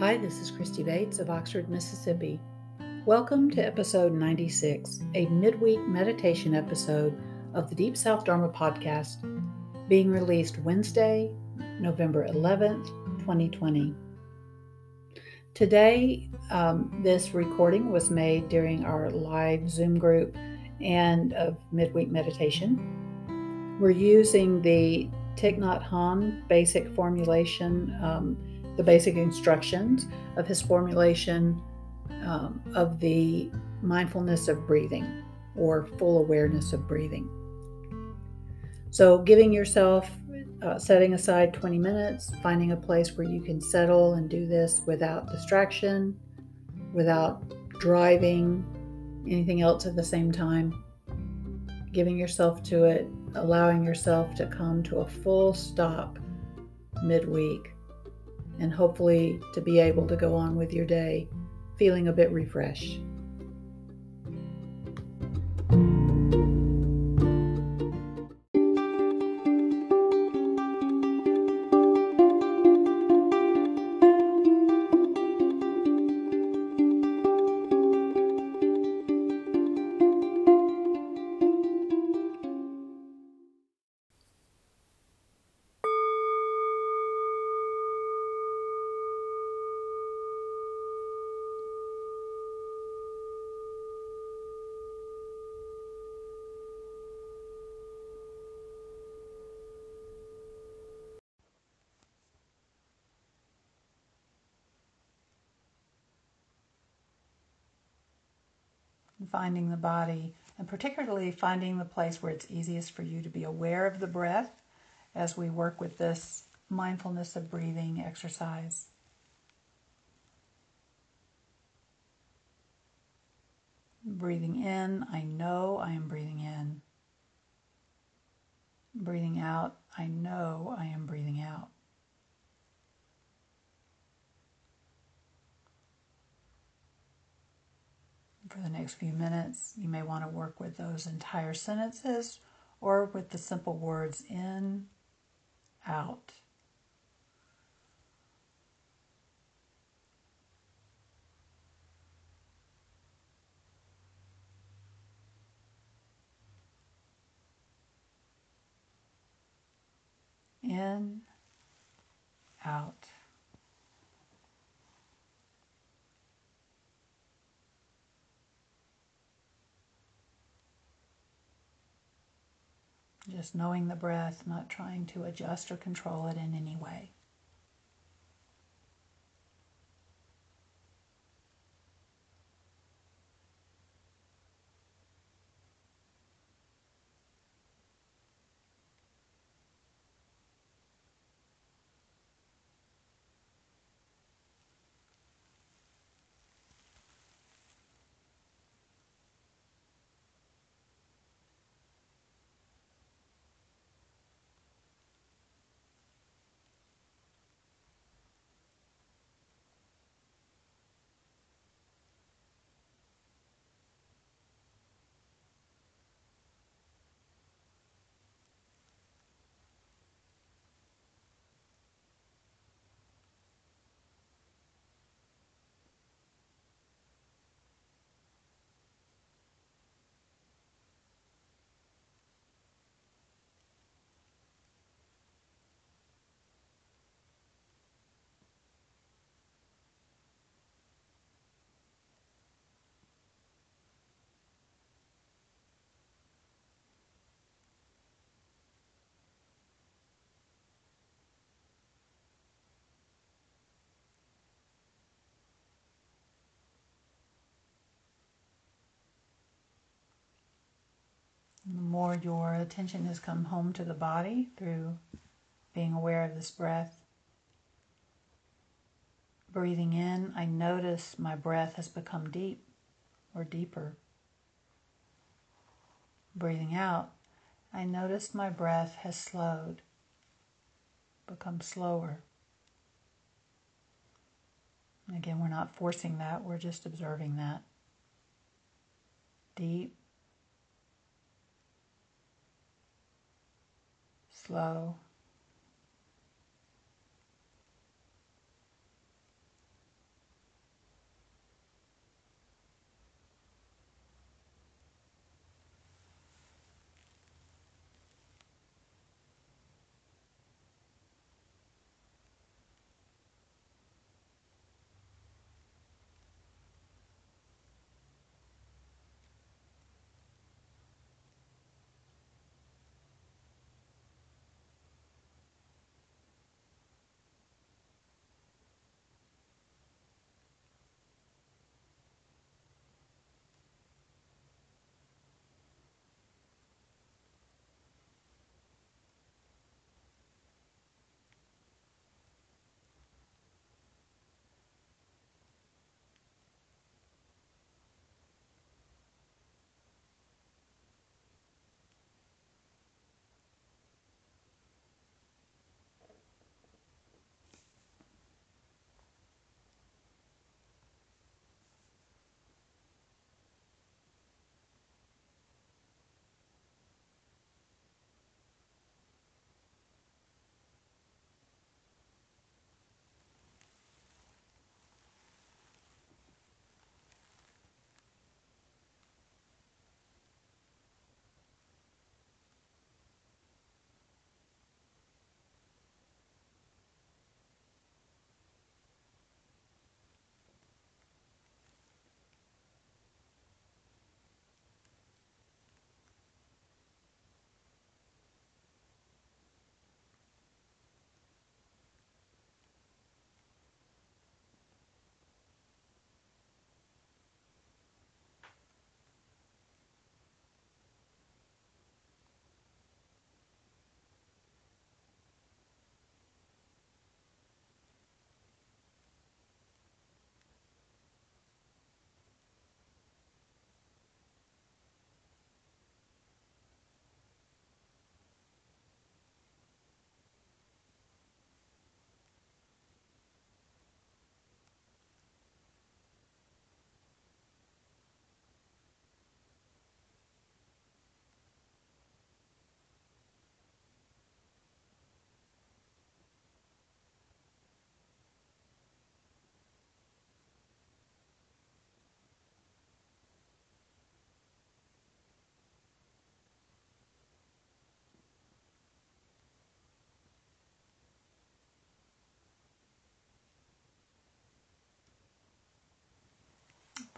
Hi, this is Christy Bates of Oxford, Mississippi. Welcome to episode 96, a midweek meditation episode of the Deep South Dharma podcast, being released Wednesday, November 11th, 2020. Today, um, this recording was made during our live Zoom group and of midweek meditation. We're using the Thich Nhat Hanh basic formulation. Um, the basic instructions of his formulation um, of the mindfulness of breathing or full awareness of breathing. So, giving yourself, uh, setting aside 20 minutes, finding a place where you can settle and do this without distraction, without driving, anything else at the same time, giving yourself to it, allowing yourself to come to a full stop midweek and hopefully to be able to go on with your day feeling a bit refreshed. Finding the body, and particularly finding the place where it's easiest for you to be aware of the breath as we work with this mindfulness of breathing exercise. Breathing in, I know I am breathing in. Breathing out, I know I am breathing out. For the next few minutes. You may want to work with those entire sentences or with the simple words in, out. In, out. Just knowing the breath, not trying to adjust or control it in any way. The more your attention has come home to the body through being aware of this breath, breathing in, I notice my breath has become deep or deeper. Breathing out, I notice my breath has slowed, become slower. Again, we're not forcing that, we're just observing that. Deep slow.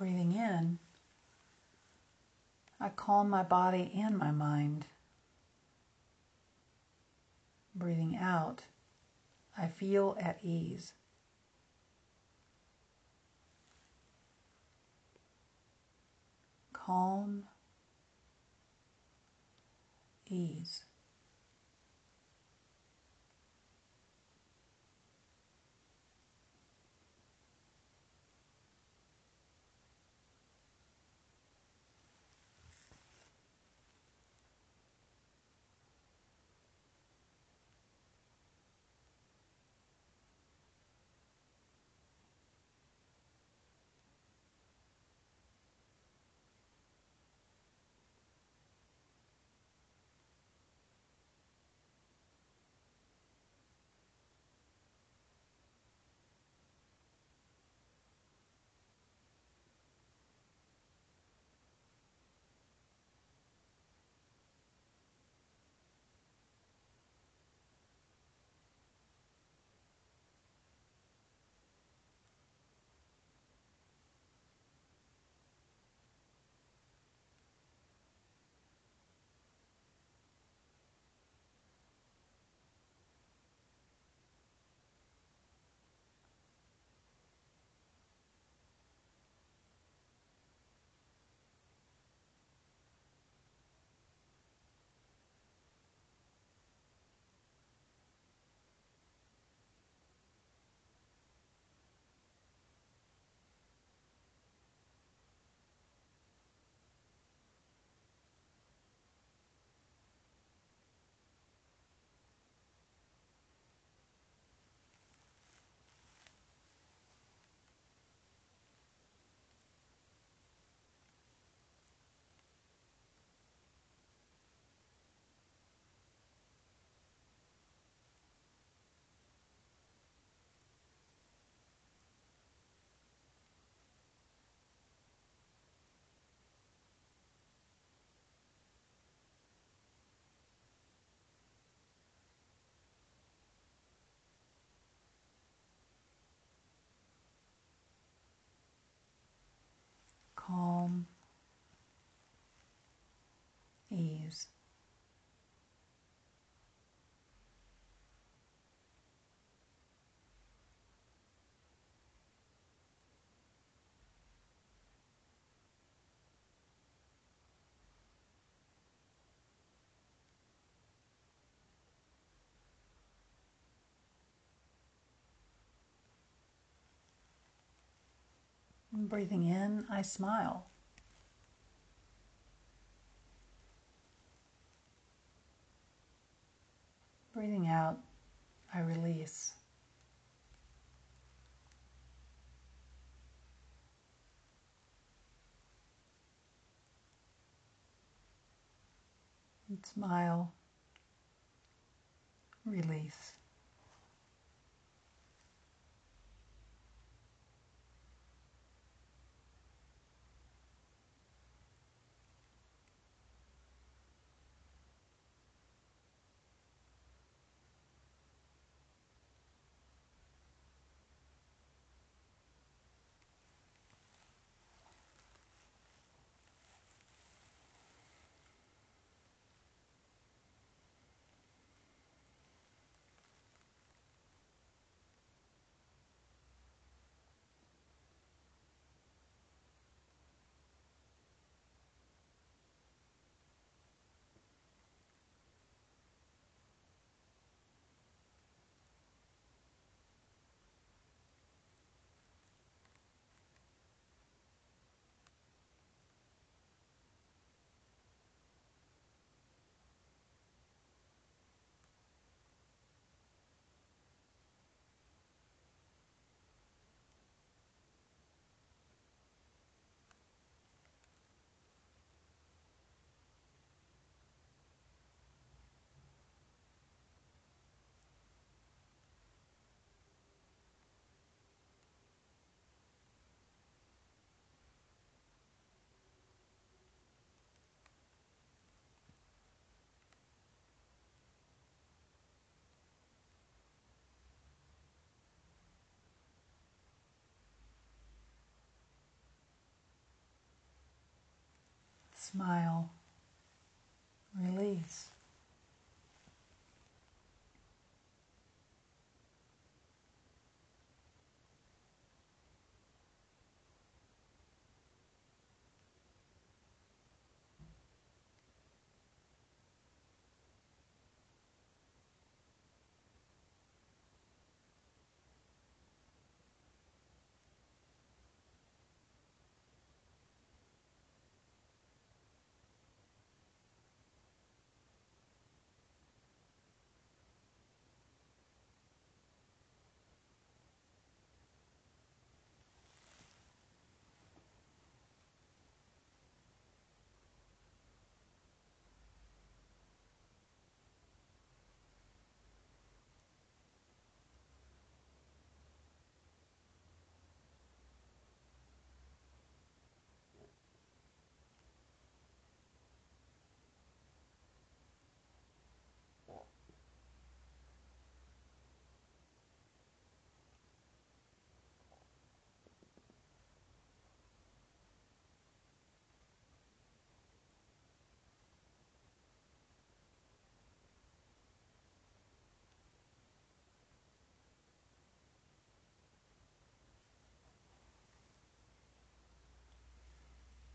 Breathing in, I calm my body and my mind. Breathing out, I feel at ease. Calm, ease. Calm, ease. Breathing in, I smile. Breathing out, I release. And smile, release. Smile. Release.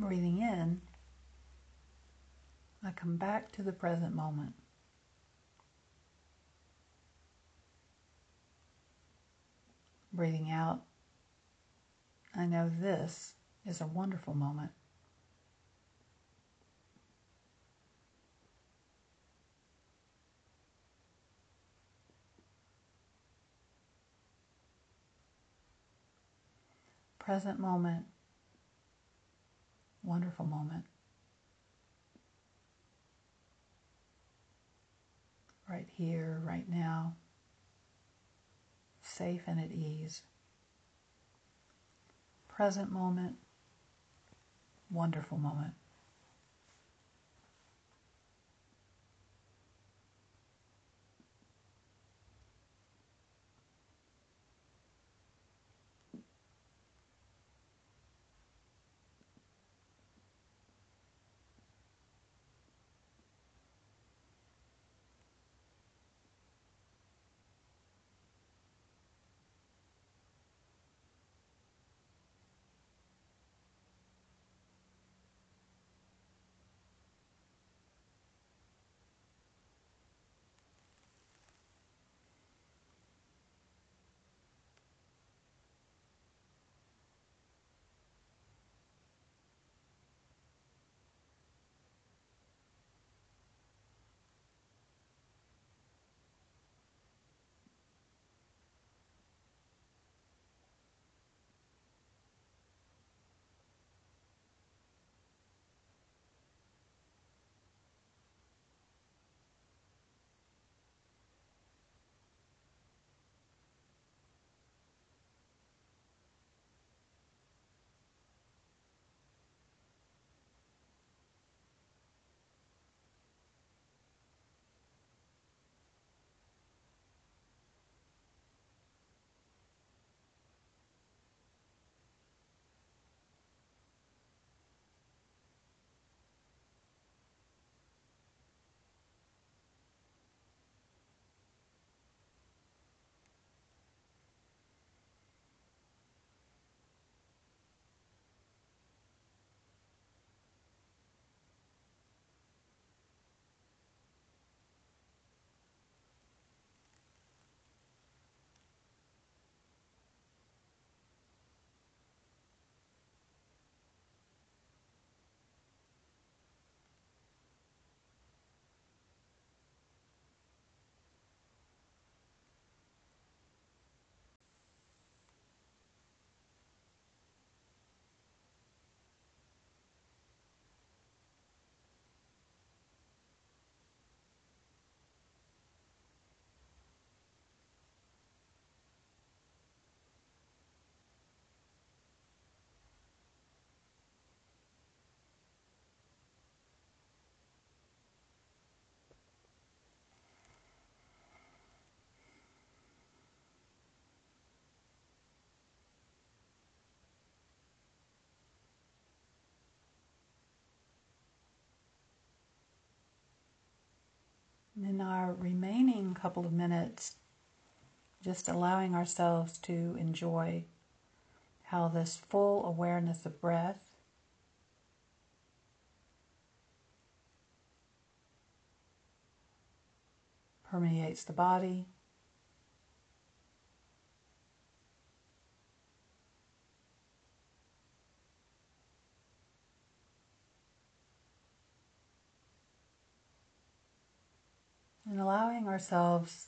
Breathing in, I come back to the present moment. Breathing out, I know this is a wonderful moment. Present moment wonderful moment. Right here, right now, safe and at ease. Present moment, wonderful moment. In our remaining couple of minutes, just allowing ourselves to enjoy how this full awareness of breath permeates the body. And allowing ourselves,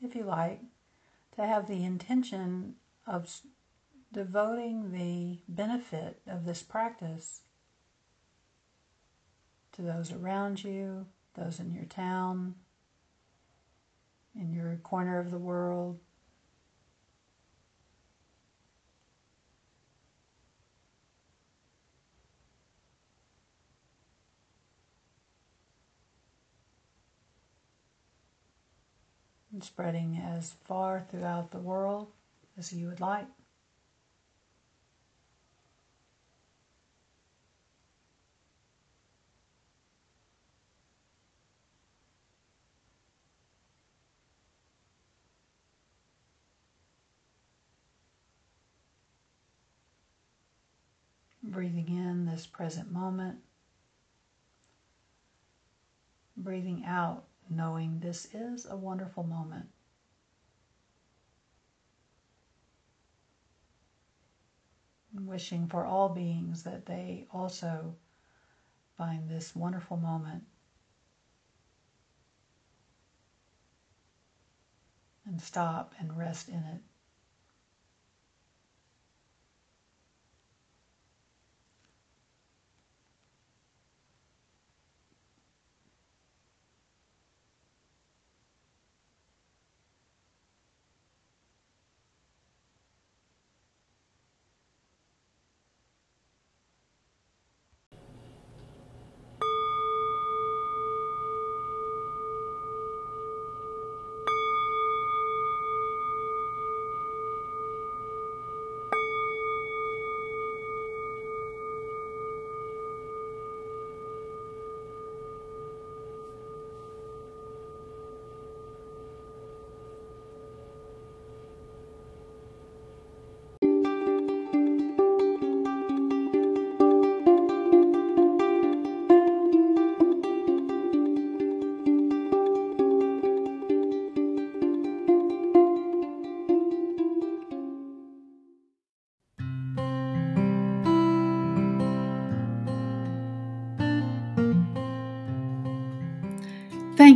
if you like, to have the intention of devoting the benefit of this practice to those around you, those in your town, in your corner of the world. Spreading as far throughout the world as you would like. breathing in this present moment, breathing out, knowing this is a wonderful moment. wishing for all beings that they also find this wonderful moment and stop and rest in it.